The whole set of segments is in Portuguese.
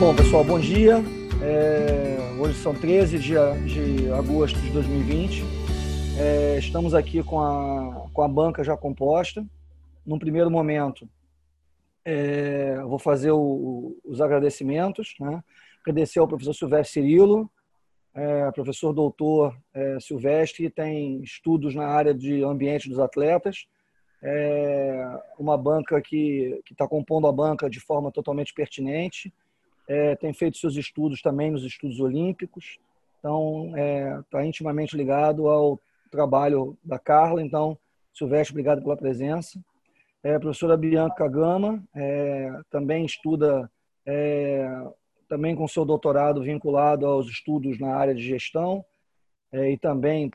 Bom, pessoal, bom dia. É, hoje são 13 de, de agosto de 2020. É, estamos aqui com a, com a banca já composta. Num primeiro momento, é, vou fazer o, os agradecimentos. Né? Agradecer ao professor Silvestre Cirilo, é, professor doutor é, Silvestre, tem estudos na área de ambiente dos atletas. É uma banca que está compondo a banca de forma totalmente pertinente é, tem feito seus estudos também nos estudos olímpicos, então está é, intimamente ligado ao trabalho da Carla. Então, Silvestre, obrigado pela presença. É, a professora Bianca Gama é, também estuda, é, também com seu doutorado vinculado aos estudos na área de gestão é, e também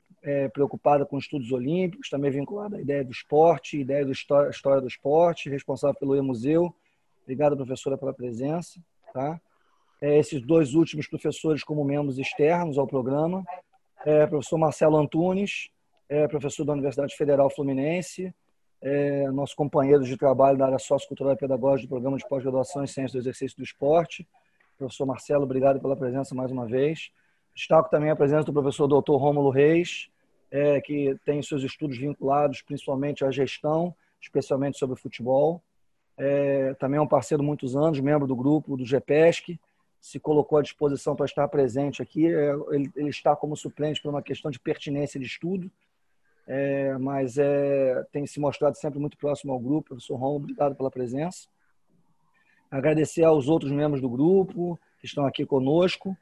preocupada com estudos olímpicos, também vinculada à ideia do esporte, ideia da história, história do esporte, responsável pelo E-Museu. Obrigado, professora, pela presença. Tá? É, esses dois últimos professores como membros externos ao programa, é, professor Marcelo Antunes, é, professor da Universidade Federal Fluminense, é, nosso companheiro de trabalho da área sociocultural e pedagógica do programa de pós-graduação em Ciência do Exercício do Esporte. Professor Marcelo, obrigado pela presença mais uma vez. Destaco também a presença do professor Dr. Rômulo Reis, é, que tem seus estudos vinculados principalmente à gestão, especialmente sobre futebol. É, também é um parceiro muitos anos, membro do grupo do GPESC, se colocou à disposição para estar presente aqui. É, ele, ele, está como suplente por uma questão de pertinência de estudo, é, mas é, tem se mostrado sempre muito próximo ao grupo. Professor Ron, obrigado pela presença. Agradecer aos outros membros do grupo que estão aqui conosco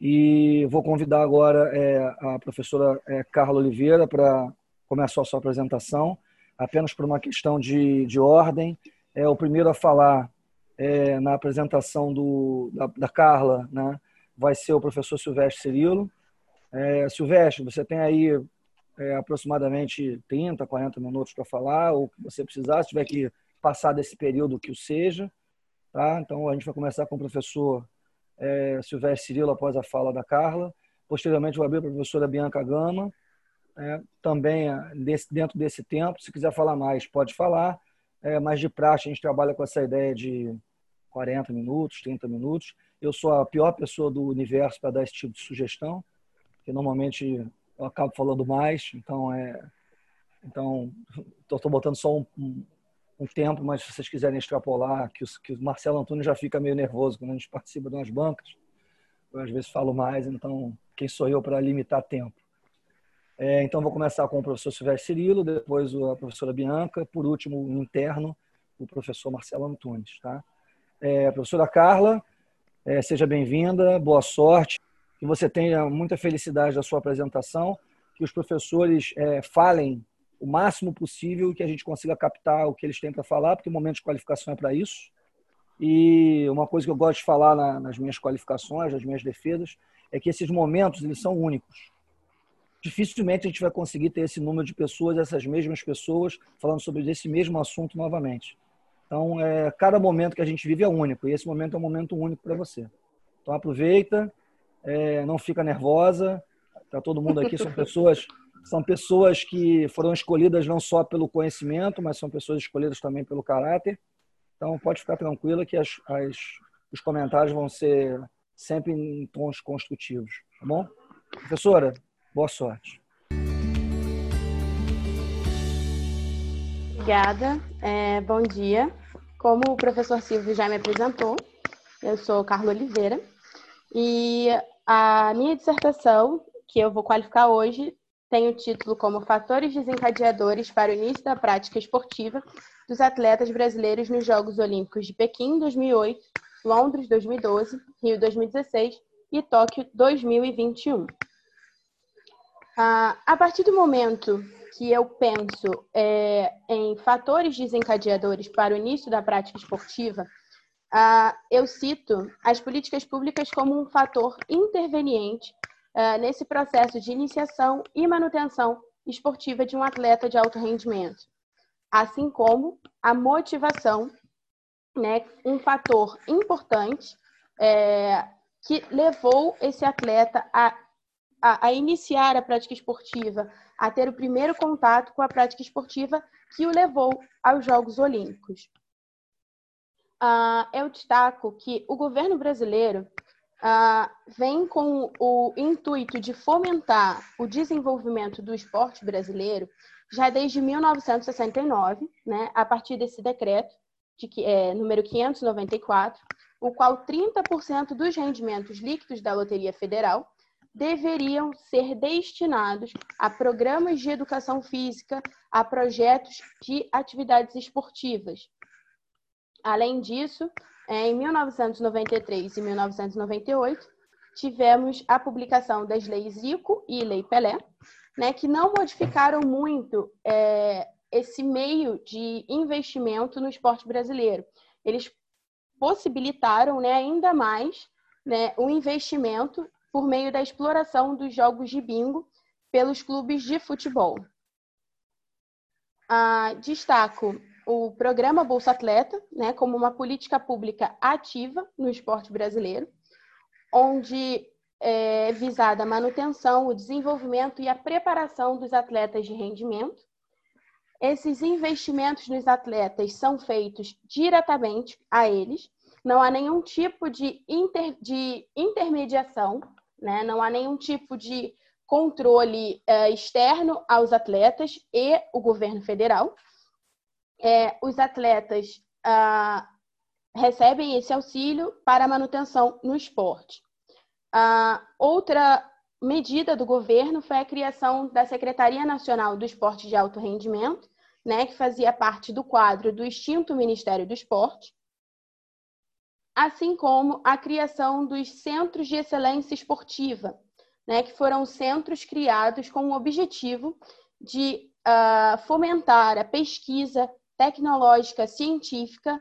e vou convidar agora é, a professora é, Carla Oliveira para começar a sua apresentação, apenas por uma questão de, de ordem. É o primeiro a falar é, na apresentação do, da, da, Carla, né, vai ser o professor Silvestre Cirilo. É, Silvestre, você tem aí é, aproximadamente 30, 40 minutos para falar, ou que você precisar, se tiver que passar desse período, que o seja. Tá? Então, a gente vai começar com o professor é, Silvestre Cirilo após a fala da Carla. Posteriormente, vou abrir para a professora Bianca Gama. É, também desse, dentro desse tempo, se quiser falar mais, pode falar é, mas de praxe a gente trabalha com essa ideia de 40 minutos, 30 minutos. Eu sou a pior pessoa do universo para dar esse tipo de sugestão, porque normalmente eu acabo falando mais, então é então estou botando só um, um, um, tempo, mas se vocês quiserem extrapolar, que, os, que o Marcelo Antônio já fica meio nervoso quando a gente participa de umas bancas, eu às vezes falo mais, então quem sou eu para limitar tempo? É, então, vou começar com o professor Silvestre Cirilo, depois a professora Bianca, por último, o interno, o professor Marcelo Antunes. Tá? É, professora Carla, é, seja bem-vinda, boa sorte, que você tenha muita felicidade da sua apresentação, que os professores é, falem o máximo possível e que a gente consiga captar o que eles têm para falar, porque o momento de qualificação é para isso. E uma coisa que eu gosto de falar na, nas minhas qualificações, nas minhas defesas, é que esses momentos eles são únicos dificilmente a gente vai conseguir ter esse número de pessoas, essas mesmas pessoas, falando sobre esse mesmo assunto novamente. Então, é, cada momento que a gente vive é único, e esse momento é um momento único para você. Então, aproveita, é, não fica nervosa, tá todo mundo aqui, são pessoas, são pessoas que foram escolhidas não só pelo conhecimento, mas são pessoas escolhidas também pelo caráter. Então, pode ficar tranquila que as, as, os comentários vão ser sempre em tons construtivos, tá bom? Professora, Boa sorte. Obrigada. É, bom dia. Como o professor Silvio já me apresentou, eu sou Carla Oliveira e a minha dissertação, que eu vou qualificar hoje, tem o título como Fatores desencadeadores para o início da prática esportiva dos atletas brasileiros nos Jogos Olímpicos de Pequim 2008, Londres 2012, Rio 2016 e Tóquio 2021. Ah, a partir do momento que eu penso é, em fatores desencadeadores para o início da prática esportiva, ah, eu cito as políticas públicas como um fator interveniente ah, nesse processo de iniciação e manutenção esportiva de um atleta de alto rendimento, assim como a motivação, né, um fator importante é, que levou esse atleta a a, a iniciar a prática esportiva, a ter o primeiro contato com a prática esportiva que o levou aos Jogos Olímpicos. uh, eu destaco que o governo brasileiro uh, vem com o intuito de fomentar o desenvolvimento do esporte brasileiro já desde 1969, né, a partir desse decreto, de que é número 594, o qual 30% dos rendimentos líquidos da Loteria Federal deveriam ser destinados a programas de educação física, a projetos de atividades esportivas. Além disso, em 1993 e 1998, tivemos a publicação das leis Zico e Lei Pelé, né, que não modificaram muito é, esse meio de investimento no esporte brasileiro. Eles possibilitaram né, ainda mais né, o investimento por meio da exploração dos jogos de bingo pelos clubes de futebol. Ah, destaco o programa Bolsa Atleta né, como uma política pública ativa no esporte brasileiro, onde é visada a manutenção, o desenvolvimento e a preparação dos atletas de rendimento. Esses investimentos nos atletas são feitos diretamente a eles, não há nenhum tipo de, inter, de intermediação né? Não há nenhum tipo de controle é, externo aos atletas e o governo federal. É, os atletas ah, recebem esse auxílio para manutenção no esporte. Ah, outra medida do governo foi a criação da Secretaria Nacional do Esporte de Alto Rendimento, né, que fazia parte do quadro do extinto Ministério do Esporte, assim como a criação dos Centros de Excelência Esportiva, né, que foram centros criados com o objetivo de uh, fomentar a pesquisa tecnológica científica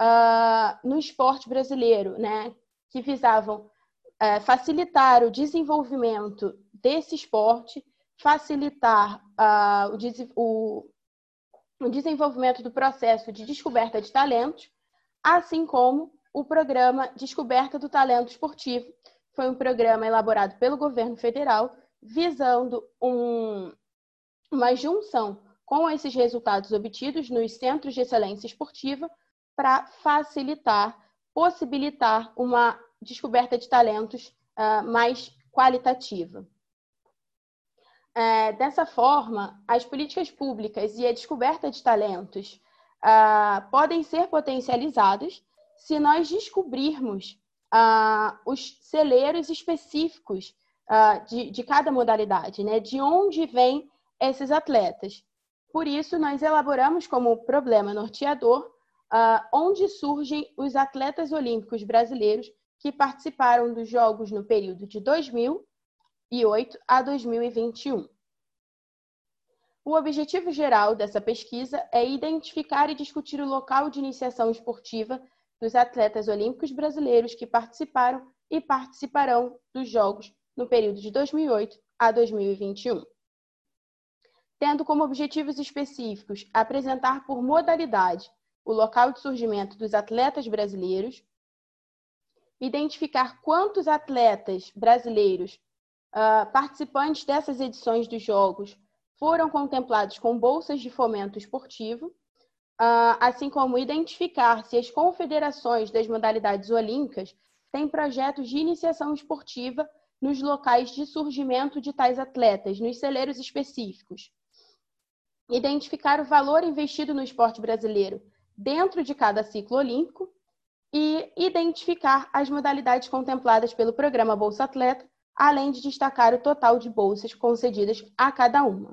uh, no esporte brasileiro, né, que visavam uh, facilitar o desenvolvimento desse esporte, facilitar o, o, o desenvolvimento do processo de descoberta de talentos, assim como o programa Descoberta do Talento Esportivo. Foi um programa elaborado pelo governo federal, visando um, uma junção com esses resultados obtidos nos centros de excelência esportiva para facilitar, possibilitar uma descoberta de talentos uh, mais qualitativa. É, dessa forma, as políticas públicas e a descoberta de talentos uh, podem ser potencializadas se nós descobrirmos ah, os celeiros específicos ah, de, de cada modalidade, né? de onde vêm esses atletas. Por isso, nós elaboramos como problema norteador ah, onde surgem os atletas olímpicos brasileiros que participaram dos Jogos no período de 2008 a 2021. O objetivo geral dessa pesquisa é identificar e discutir o local de iniciação esportiva dos atletas olímpicos brasileiros que participaram e participarão dos Jogos no período de 2008 a 2021. Tendo como objetivos específicos apresentar por modalidade o local de surgimento dos atletas brasileiros, identificar quantos atletas brasileiros uh, participantes dessas edições dos Jogos foram contemplados com bolsas de fomento esportivo assim como identificar se as confederações das modalidades olímpicas têm projetos de iniciação esportiva nos locais de surgimento de tais atletas, nos celeiros específicos. Identificar o valor investido no esporte brasileiro dentro de cada ciclo olímpico e identificar as modalidades contempladas pelo programa Bolsa Atleta, além de destacar o total de bolsas concedidas a cada uma.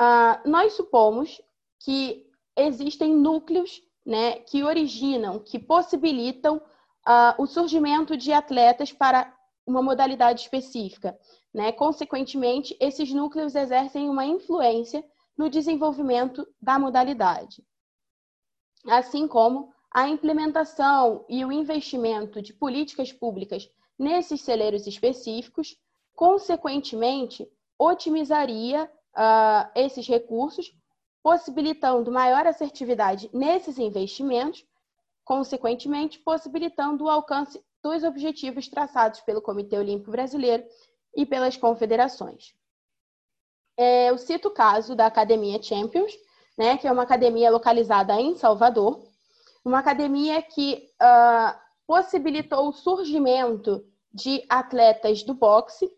Uh, nós supomos que existem núcleos né, que originam, que possibilitam uh, o surgimento de atletas para uma modalidade específica. Né? Consequentemente, esses núcleos exercem uma influência no desenvolvimento da modalidade. Assim como a implementação e o investimento de políticas públicas nesses celeiros específicos, consequentemente, otimizaria uh, esses recursos possibilitando maior assertividade nesses investimentos, consequentemente, possibilitando o alcance dos objetivos traçados pelo Comitê Olímpico Brasileiro e pelas confederações. É, eu cito o caso da Academia Champions, né, que é uma academia localizada em Salvador, Uma academia que uh, possibilitou o surgimento de atletas do boxe,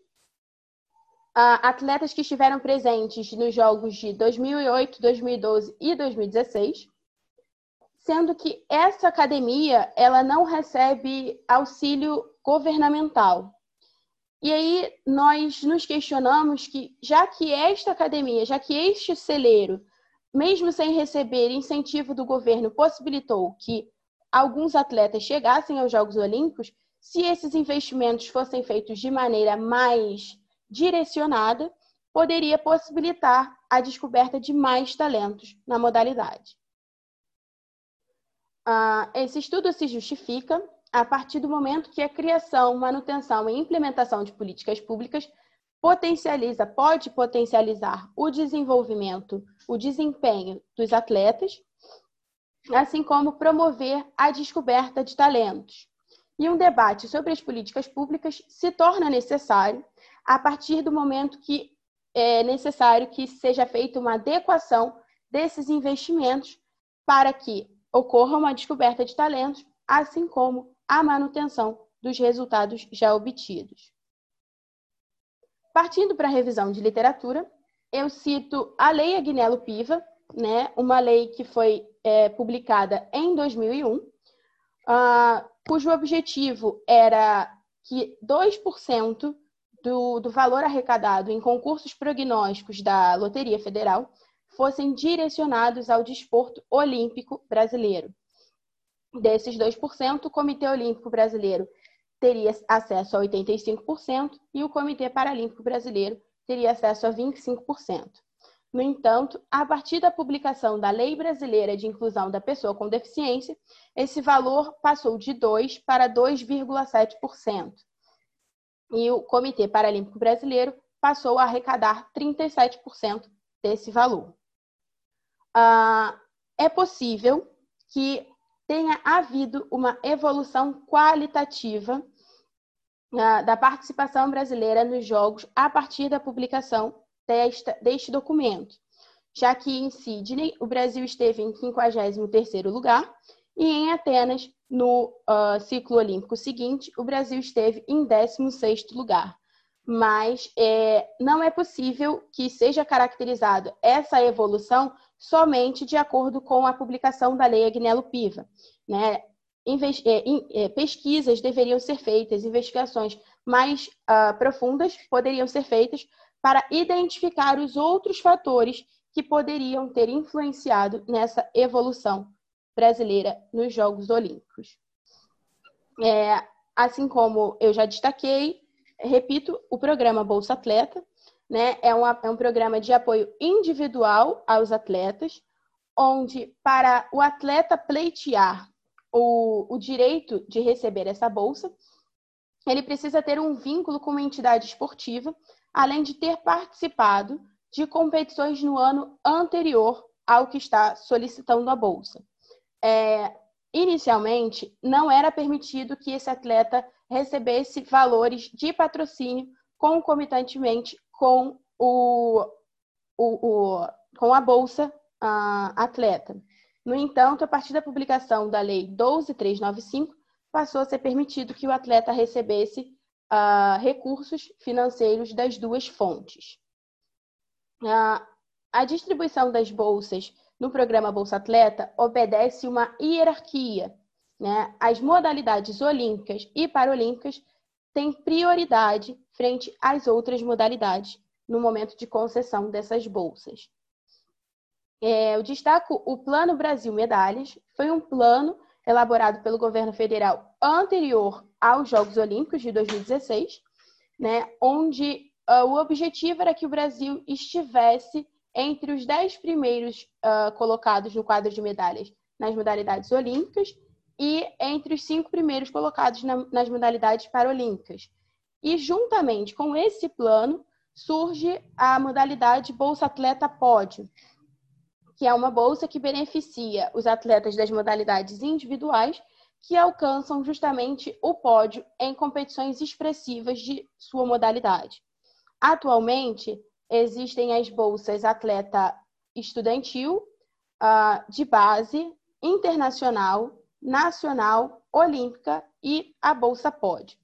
atletas que estiveram presentes nos jogos de 2008, 2012 e 2016, sendo que essa academia ela não recebe auxílio governamental. E aí nós nos questionamos que, já que esta academia, já que este celeiro, mesmo sem receber incentivo do governo, possibilitou que alguns atletas chegassem aos Jogos Olímpicos, se esses investimentos fossem feitos de maneira mais direcionada, poderia possibilitar a descoberta de mais talentos na modalidade. Uh, esse estudo se justifica a partir do momento que a criação, manutenção e implementação de políticas públicas potencializa, pode potencializar o desenvolvimento, o desempenho dos atletas, assim como promover a descoberta de talentos. E um debate sobre as políticas públicas se torna necessário a partir do momento que é necessário que seja feita uma adequação desses investimentos para que ocorra uma descoberta de talentos, assim como a manutenção dos resultados já obtidos. Partindo para a revisão de literatura, eu cito a Lei Agnello Piva, né, uma lei que foi é, publicada em 2001, uh, ah, cujo objetivo era que 2% do, do valor arrecadado em concursos prognósticos da Loteria Federal fossem direcionados ao desporto olímpico brasileiro. Desses 2%, o Comitê Olímpico Brasileiro teria acesso a 85% e o Comitê Paralímpico Brasileiro teria acesso a 25%. No entanto, a partir da publicação da Lei Brasileira de Inclusão da Pessoa com Deficiência, esse valor passou de 2 para 2,7%. E o Comitê Paralímpico Brasileiro passou a arrecadar 37% desse valor. Ah, é possível que tenha havido uma evolução qualitativa uh, da participação brasileira nos Jogos a partir da publicação desta, deste documento, já que em Sydney o Brasil esteve em 53º lugar e em Atenas, no uh, ciclo olímpico seguinte, o Brasil esteve em 16º lugar. Mas é, não é possível que seja caracterizado essa evolução somente de acordo com a publicação da Lei Agnello Piva. Né? É, é, pesquisas deveriam ser feitas, investigações mais uh, profundas poderiam ser feitas para identificar os outros fatores que poderiam ter influenciado nessa evolução brasileira nos Jogos Olímpicos. É, assim como eu já destaquei, repito, o programa Bolsa Atleta né? É, um, é um programa de apoio individual aos atletas, onde para o atleta pleitear o, o direito de receber essa bolsa, ele precisa ter um vínculo com uma entidade esportiva, além de ter participado de competições no ano anterior ao que está solicitando a bolsa. É, inicialmente, não era permitido que esse atleta recebesse valores de patrocínio concomitantemente com, o, o, o com a Bolsa uh, Atleta. No entanto, a partir da publicação da Lei 12395, passou a ser permitido que o atleta recebesse uh, recursos financeiros das duas fontes. Uh, a distribuição das bolsas no programa Bolsa Atleta obedece uma hierarquia. Né? As modalidades olímpicas e paralímpicas têm prioridade frente às outras modalidades no momento de concessão dessas bolsas. É, eu destaco o Plano Brasil Medalhas, foi um plano elaborado pelo governo federal anterior aos Jogos Olímpicos de 2016, né, onde uh, o objetivo era que o Brasil estivesse entre os dez primeiros uh, colocados no quadro de medalhas nas modalidades olímpicas e entre os cinco primeiros colocados na, nas modalidades paralímpicas. E juntamente com esse plano surge a modalidade Bolsa Atleta Pódio, que é uma bolsa que beneficia os atletas das modalidades individuais que alcançam justamente o pódio em competições expressivas de sua modalidade. Atualmente, existem as bolsas atleta estudantil, ah, de base internacional, nacional, olímpica e a Bolsa Pod.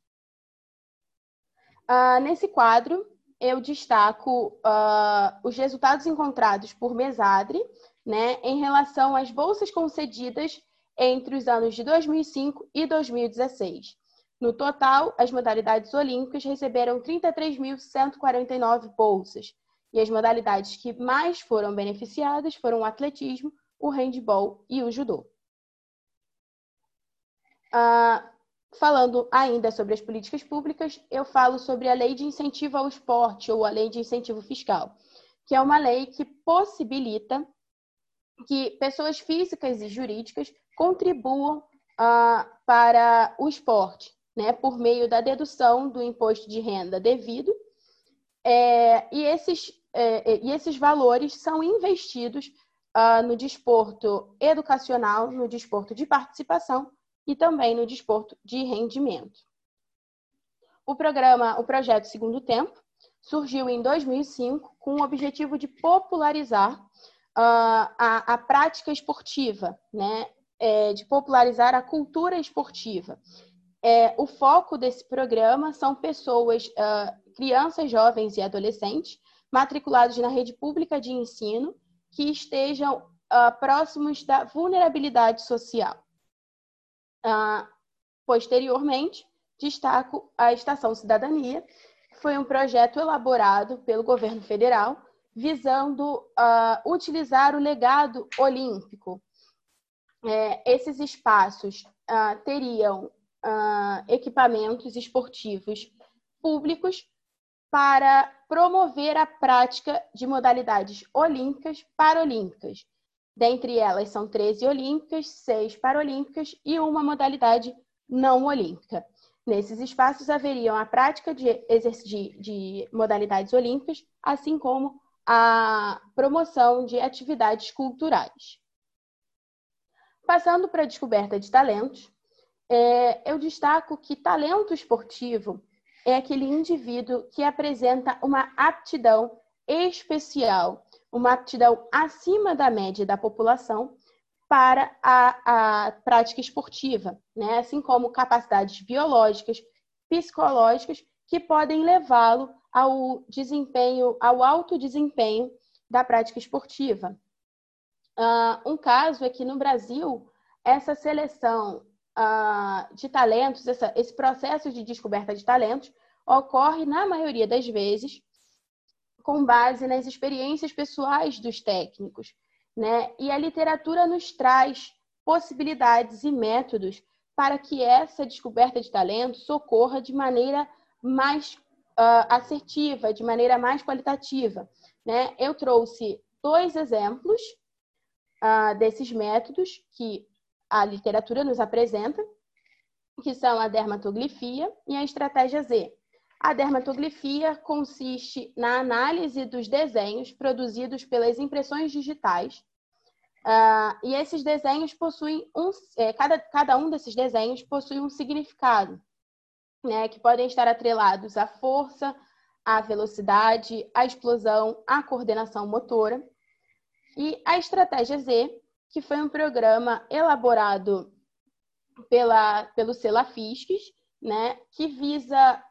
Uh, nesse quadro, eu destaco uh, os resultados encontrados por Mesadre né, em relação às bolsas concedidas entre os anos de 2005 e 2016. No total, as modalidades olímpicas receberam 33.149 bolsas, e as modalidades que mais foram beneficiadas foram o atletismo, o handball e o judô. Uh, falando ainda sobre as políticas públicas, eu falo sobre a Lei de Incentivo ao Esporte, ou a Lei de Incentivo Fiscal, que é uma lei que possibilita que pessoas físicas e jurídicas contribuam uh, para o esporte, né, por meio da dedução do imposto de renda devido. É, e, esses, é, e esses valores são investidos uh, no desporto educacional, no desporto de participação e também no desporto de rendimento. O programa, o projeto Segundo Tempo, surgiu em 2005 com o objetivo de popularizar uh, a, a, prática esportiva, né? É, de popularizar a cultura esportiva. É, o foco desse programa são pessoas, uh, crianças, jovens e adolescentes, matriculados na rede pública de ensino, que estejam uh, próximos da vulnerabilidade social. Uh, posteriormente, destaco a Estação Cidadania, que foi um projeto elaborado pelo governo federal visando utilizar o legado olímpico. É, esses espaços uh, equipamentos esportivos públicos para promover a prática de modalidades olímpicas paralímpicas, Dentre elas são 13 olímpicas, 6 paralímpicas e uma modalidade não olímpica. Nesses espaços haveriam a prática de, de, de modalidades olímpicas, assim como a promoção de atividades culturais. Passando para a descoberta de talentos, é, eu destaco que talento esportivo é aquele indivíduo que apresenta uma aptidão especial uma aptidão acima da média da população para a, a prática esportiva, né? assim como capacidades biológicas, psicológicas, que podem levá-lo ao desempenho, ao alto desempenho da prática esportiva. Uh, um caso é que no Brasil, essa seleção uh, de talentos, essa, esse processo de descoberta de talentos, ocorre, na maioria das vezes, com base nas experiências pessoais dos técnicos, né? E a literatura nos traz possibilidades e métodos para que essa descoberta de talentos ocorra de maneira mais uh, assertiva, de maneira mais qualitativa. Né? Eu trouxe dois exemplos uh, desses métodos que a literatura nos apresenta, que são a dermatoglifia e a estratégia Z. A dermatografia consiste na análise dos desenhos produzidos pelas impressões digitais. Uh, e esses desenhos possuem um, é, cada, cada um desses desenhos possui um significado, né, que podem estar atrelados à força, à velocidade, à explosão, à coordenação motora. E a estratégia Z, que foi um programa elaborado pela, pelo Selafisques, né, que visa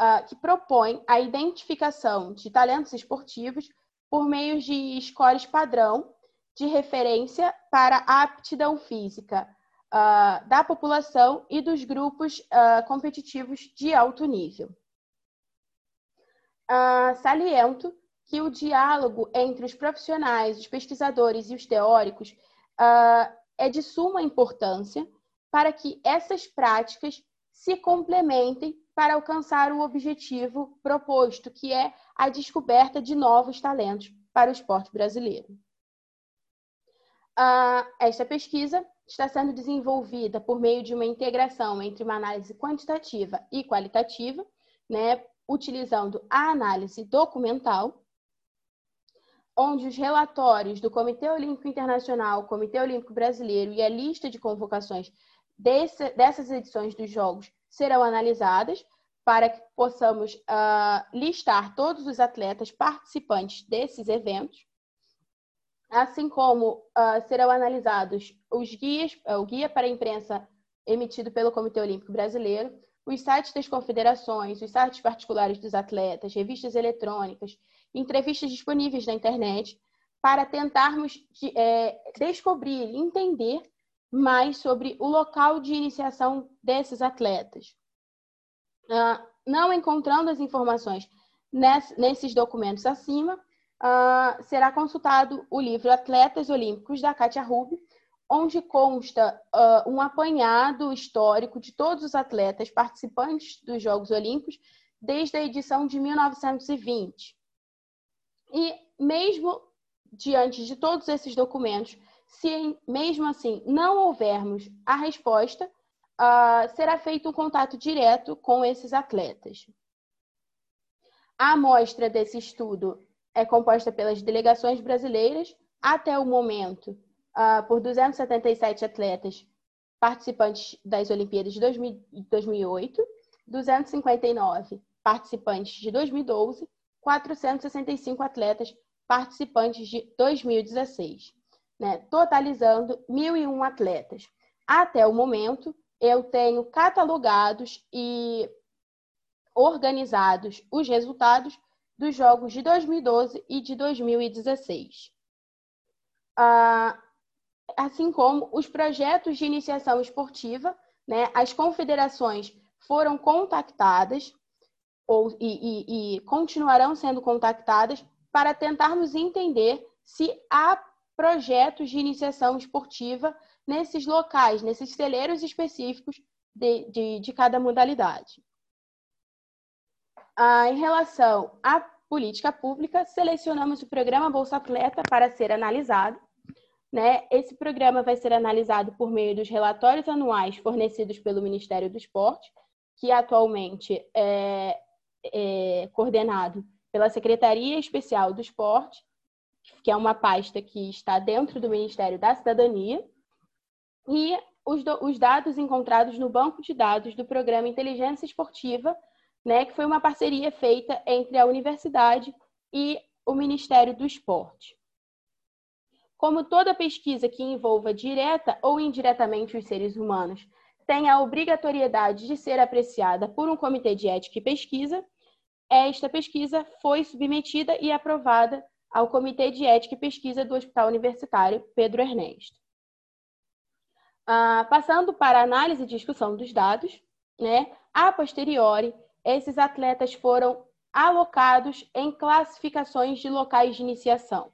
uh, que propõe a identificação de talentos esportivos por meio de scores padrão de referência para a aptidão física uh, da população e dos grupos uh, competitivos de alto nível. Uh, saliento que o diálogo entre os profissionais, os pesquisadores e os teóricos uh, é de suma importância para que essas práticas se complementem para alcançar o objetivo proposto, que é a descoberta de novos talentos para o esporte brasileiro. Uh, esta pesquisa está sendo desenvolvida por meio de uma integração entre uma análise quantitativa e qualitativa, né, utilizando a análise documental, onde os relatórios do Comitê Olímpico Internacional, Comitê Olímpico Brasileiro e a lista de convocações desse, dessas edições dos Jogos serão analisadas para que possamos uh, listar todos os atletas participantes desses eventos. assim como uh, serão analisados os guias, uh, o guia para a imprensa emitido pelo Comitê Olímpico Brasileiro, os sites das confederações, os sites particulares dos atletas, revistas eletrônicas, entrevistas disponíveis na internet, para tentarmos de, é, descobrir, entender mais sobre o local de iniciação desses atletas. Uh, não encontrando as informações ness, nesses documentos acima, uh, será consultado o livro Atletas Olímpicos da Katia Rubio, onde consta uh, um apanhado histórico de todos os atletas participantes dos Jogos Olímpicos desde a edição de 1920. E mesmo diante de todos esses documentos, se mesmo assim não houvermos a resposta, uh, será feito um contato direto com esses atletas. A amostra desse estudo é composta pelas delegações brasileiras, até o momento, uh, por 277 atletas participantes das Olimpíadas de 2008, 259 participantes de 2012, 465 atletas participantes de 2016 né, totalizando 1.001 atletas. Até o momento, eu tenho catalogados e organizados os resultados dos jogos de 2012 e de 2016. Ah, assim como os projetos de iniciação esportiva, né, as confederações foram contactadas ou, e, e, e continuarão sendo contactadas para tentarmos entender se há projetos de iniciação esportiva nesses locais, nesses celeiros específicos de, de, de cada modalidade. Ah, em relação à política pública, selecionamos o programa Bolsa Atleta para ser analisado. Né? Esse programa vai ser analisado por meio dos relatórios anuais fornecidos pelo Ministério do Esporte, que atualmente é, é coordenado pela Secretaria Especial do Esporte, que é uma pasta que está dentro do Ministério da Cidadania, e os, do, os dados encontrados no banco de dados do programa Inteligência Esportiva, né, que foi uma parceria feita entre a universidade e o Ministério do Esporte. Como toda pesquisa que envolva direta ou indiretamente os seres humanos tem a obrigatoriedade de ser apreciada por um comitê de ética e pesquisa, esta pesquisa foi submetida e aprovada ao Comitê de Ética e Pesquisa do Hospital Universitário Pedro Ernesto. Ah, passando para análise e discussão dos dados, né, a posteriori, esses atletas foram alocados em classificações de locais de iniciação.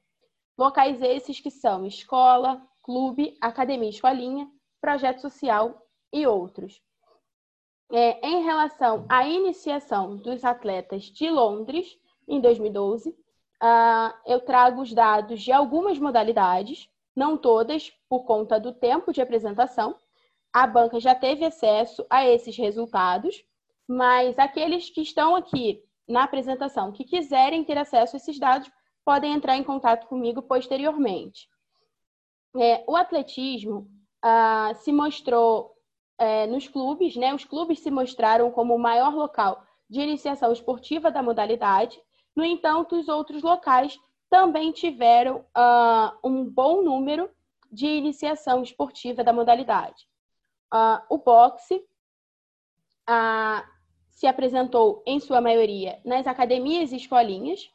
Locais esses que são escola, clube, academia escolinha, projeto social e outros. É, em relação à iniciação dos atletas de Londres, em 2012, uh, eu trago os dados de algumas modalidades, não todas, por conta do tempo de apresentação. A banca já teve acesso a esses resultados, mas aqueles que estão aqui na apresentação, que quiserem ter acesso a esses dados, podem entrar em contato comigo posteriormente. É, o atletismo uh, se mostrou é, nos clubes, né? Os clubes se mostraram como o maior local de iniciação esportiva da modalidade no entanto, os outros locais também tiveram uh, um bom número de iniciação esportiva da modalidade. Uh, o boxe uh, se apresentou, em sua maioria, nas academias e escolinhas.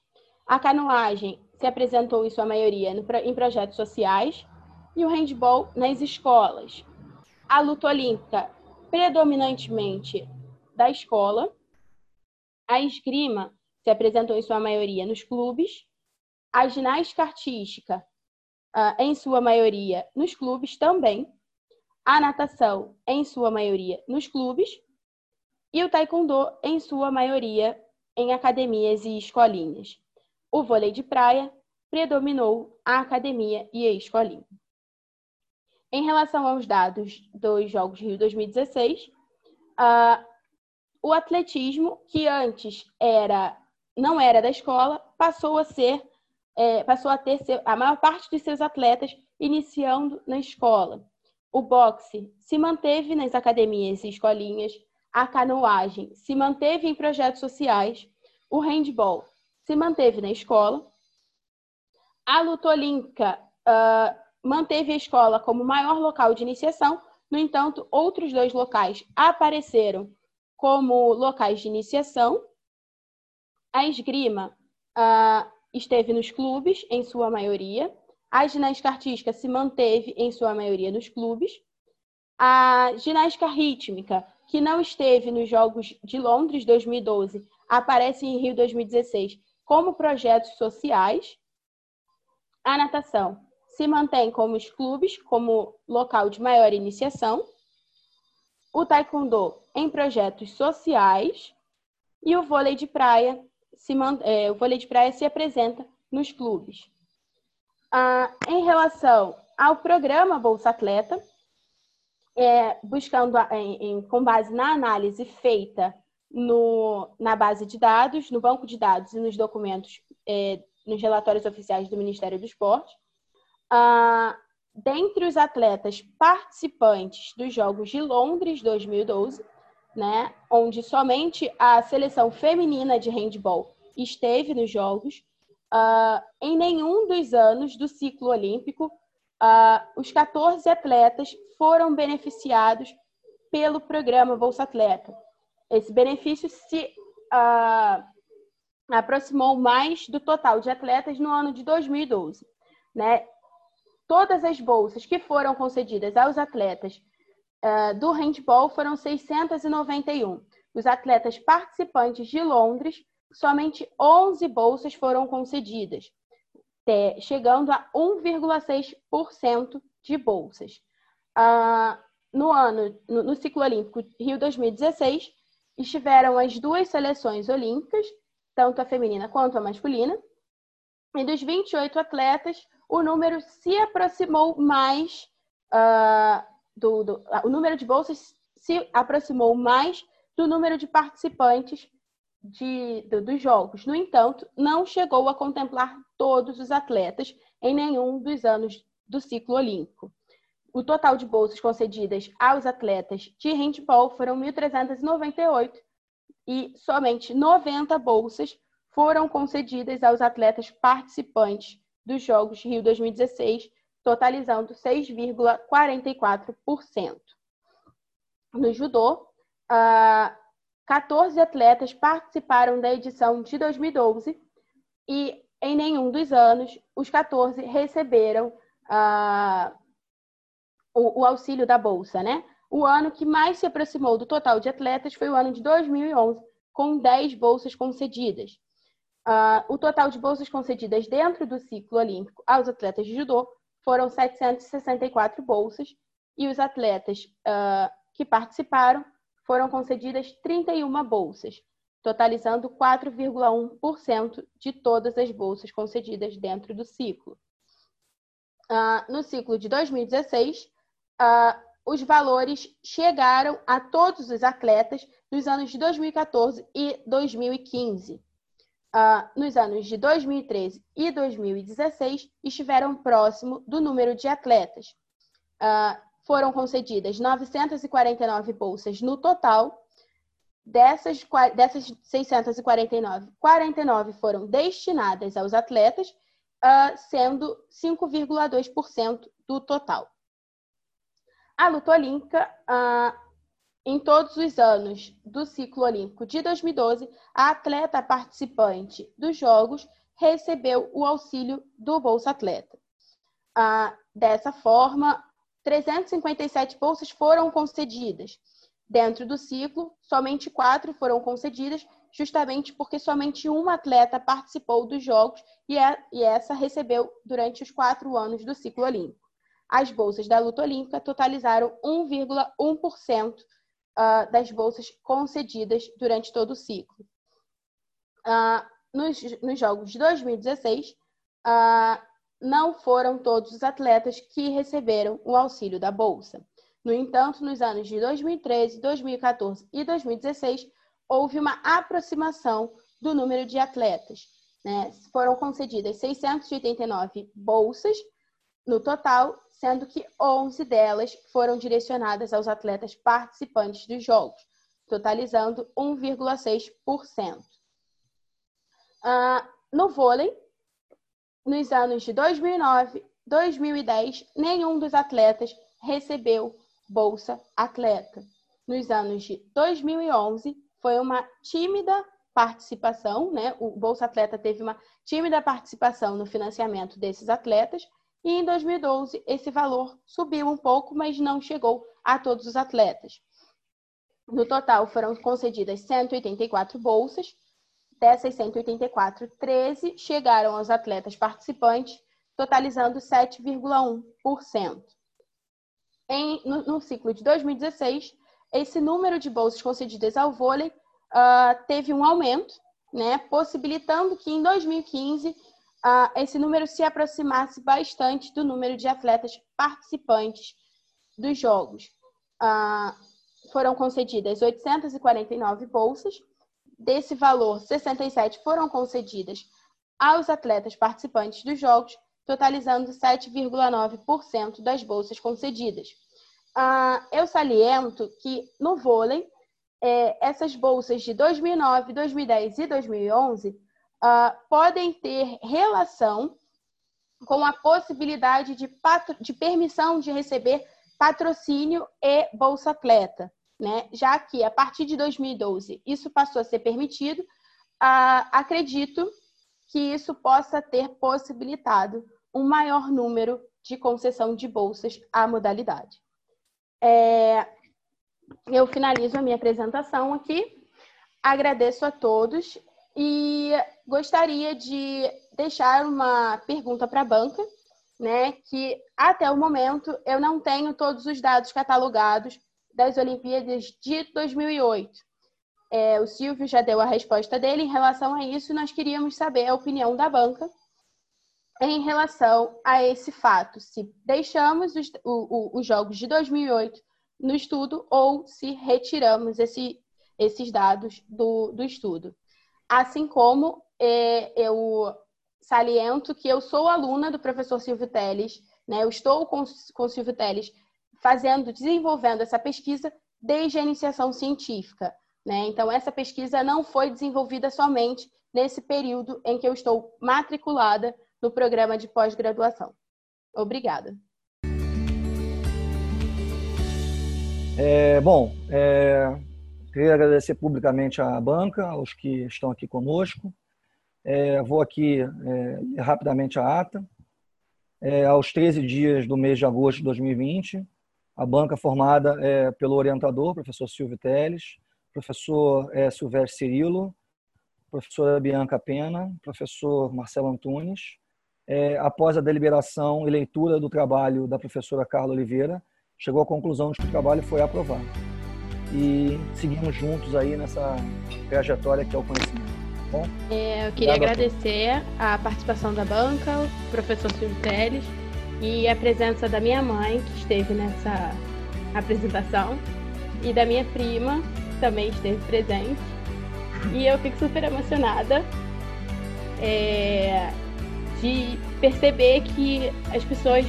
A canoagem se apresentou, em sua maioria, no, em projetos sociais. E o handball nas escolas. A luta olímpica, predominantemente da escola. A esgrima se apresentou em sua maioria nos clubes, a ginástica artística, uh, em sua maioria nos clubes também, a natação, em sua maioria nos clubes, e o taekwondo, em sua maioria em academias e escolinhas. O vôlei de praia predominou a academia e a escolinha. Em relação aos dados dos Jogos Rio 2016, uh, o atletismo, que antes era não era da escola, passou a ser, é, passou a ter a maior parte dos seus atletas iniciando na escola. O boxe se manteve nas academias e escolinhas, a canoagem se manteve em projetos sociais, o handball se manteve na escola, a luta olímpica uh, manteve a escola como maior local de iniciação, no entanto, outros dois locais apareceram como locais de iniciação. A esgrima uh, esteve nos clubes, em sua maioria. A ginástica artística se manteve, em sua maioria, nos clubes. A ginástica rítmica, que não esteve nos Jogos de Londres 2012, aparece em Rio 2016 como projetos sociais. A natação se mantém como os clubes, como local de maior iniciação. O taekwondo em projetos sociais e o vôlei de praia se é, o vôlei de praia se apresenta nos clubes. Ah, em relação ao programa Bolsa Atleta, é, buscando em, em, com base na análise feita no, na base de dados, no banco de dados e nos documentos, é, nos relatórios oficiais do Ministério do Esporte, ah, dentre os atletas participantes dos Jogos de Londres 2012, né, onde somente a seleção feminina de handball esteve nos Jogos, uh, em nenhum dos anos do ciclo olímpico, uh, os 14 atletas foram beneficiados pelo programa Bolsa Atleta. Esse benefício se uh, aproximou mais do total de atletas no ano de 2012. Né? Todas as bolsas que foram concedidas aos atletas uh, do handball foram 691. Os atletas participantes de Londres, somente 11 bolsas foram concedidas, chegando a 1,6% de bolsas. Uh, no ano, no, no ciclo olímpico Rio 2016, estiveram as duas seleções olímpicas, tanto a feminina quanto a masculina. E dos 28 atletas, o número se aproximou mais uh, do, do, o número de bolsas se aproximou mais do número de participantes de, do, dos jogos. No entanto, não chegou a contemplar todos os atletas em nenhum dos anos do ciclo olímpico. O total de bolsas concedidas aos atletas de handball foram 1.398 e somente 90 bolsas foram concedidas aos atletas participantes dos Jogos Rio 2016, totalizando 6,44%. No judô, 14 atletas participaram da edição de 2012 e em nenhum dos anos os 14 receberam o, auxílio da bolsa, né? O ano que mais se aproximou do total de atletas foi o ano de 2011, com 10 bolsas concedidas. Uh, o total de bolsas concedidas dentro do ciclo olímpico aos atletas de judô foram 764 bolsas e os atletas uh, que participaram foram concedidas 31 bolsas, totalizando 4,1% de todas as bolsas concedidas dentro do ciclo. Uh, no ciclo de 2016, os valores chegaram a todos os atletas nos anos de 2014 e 2015 uh, nos anos de 2013 e 2016 estiveram próximo do número de atletas. Uh, foram concedidas 949 bolsas no total. Dessas, dessas 649, 49 foram destinadas aos atletas, uh, sendo 5,2% do total. A luta olímpica em todos os anos do ciclo olímpico de 2012, a atleta participante dos Jogos recebeu o auxílio do Bolsa Atleta. Ah, dessa forma, 357 bolsas foram concedidas. Dentro do ciclo, somente quatro foram concedidas, justamente porque somente uma atleta participou dos Jogos e, é, e essa recebeu durante os quatro anos do ciclo olímpico. As bolsas da luta olímpica totalizaram 1,1% uh, das bolsas concedidas durante todo o ciclo. Uh, nos, nos, Jogos de 2016, uh, ah, não foram todos os atletas que receberam o auxílio da bolsa. No entanto, nos anos de 2013, 2014 e 2016, houve uma aproximação do número de atletas. Né? Foram concedidas 689 bolsas no total sendo que 11 delas foram direcionadas aos atletas participantes dos Jogos, totalizando 1,6%. Uh, no vôlei, nos anos de 2009 2010, nenhum dos atletas recebeu Bolsa Atleta. Nos anos de 2011, foi uma tímida participação, né? O Bolsa Atleta teve uma tímida participação no financiamento desses atletas, e em 2012 esse valor subiu um pouco, mas não chegou a todos os atletas. No total foram concedidas 184 bolsas, dessas 184, 13 chegaram aos atletas participantes, totalizando 7,1%. Em, no, no, ciclo de 2016, esse número de bolsas concedidas ao vôlei uh, teve um aumento, né, possibilitando que em 2015 uh, esse número se aproximasse bastante do número de atletas participantes dos Jogos. Uh, foram concedidas 849 bolsas, desse valor, 67 foram concedidas aos atletas participantes dos Jogos, totalizando 7,9% das bolsas concedidas. Uh, eu saliento que no vôlei, é, essas bolsas de 2009, 2010 e 2011 uh, podem ter relação com a possibilidade de, de permissão de receber patrocínio e bolsa atleta, né? Já que a partir de 2012 isso passou a ser permitido, uh, acredito que isso possa ter possibilitado um maior número de concessão de bolsas à modalidade. É, eu finalizo a minha apresentação aqui. Agradeço a todos e gostaria de deixar uma pergunta para a banca, né? Que até o momento eu não tenho todos os dados catalogados das Olimpíadas de 2008. É, o Silvio já deu a resposta dele em relação a isso. Nós queríamos saber a opinião da banca em relação a esse fato, se deixamos os, o, o, os jogos de 2008 no estudo ou se retiramos esse, esses dados do, do estudo. Assim como é, eu saliento que eu sou aluna do professor Silvio Teles, né? eu estou com, com o Silvio Teles fazendo, desenvolvendo essa pesquisa desde a iniciação científica. Né? Então, essa pesquisa não foi desenvolvida somente nesse período em que eu estou matriculada no programa de pós-graduação. Obrigada. É, bom, é, queria agradecer publicamente à banca, aos que estão aqui conosco. É, vou aqui é, rapidamente a ata. É, aos 13 dias do mês de agosto de 2020, a banca formada é, pelo orientador, professor Silvio Teles, professor é, Silvestre Cirilo, professora Bianca Pena, professor Marcelo Antunes, é, após a deliberação e leitura do trabalho da professora Carla Oliveira, chegou à conclusão de que o trabalho foi aprovado. E seguimos juntos aí nessa trajetória que é o conhecimento. Tá bom, é, eu queria agradecer a, a participação da banca, o professor Silvio Teles e a presença da minha mãe, que esteve nessa apresentação, e da minha prima, que também esteve presente. E eu fico super emocionada. É, de perceber que as pessoas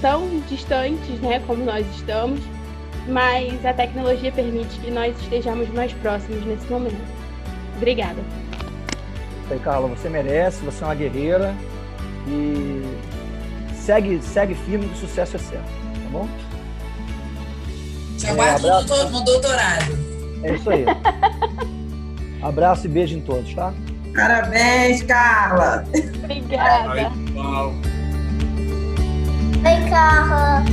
são distantes, né, como nós estamos, mas a tecnologia permite que nós estejamos mais próximos nesse momento. Obrigada. Aí, Carla, você merece, você é uma guerreira e segue, segue firme que o sucesso é certo, tá bom? Te aguardo é, no doutorado. É isso aí. abraço e beijo em todos, tá? Parabéns, Carla. Obrigada. Oi, Carla.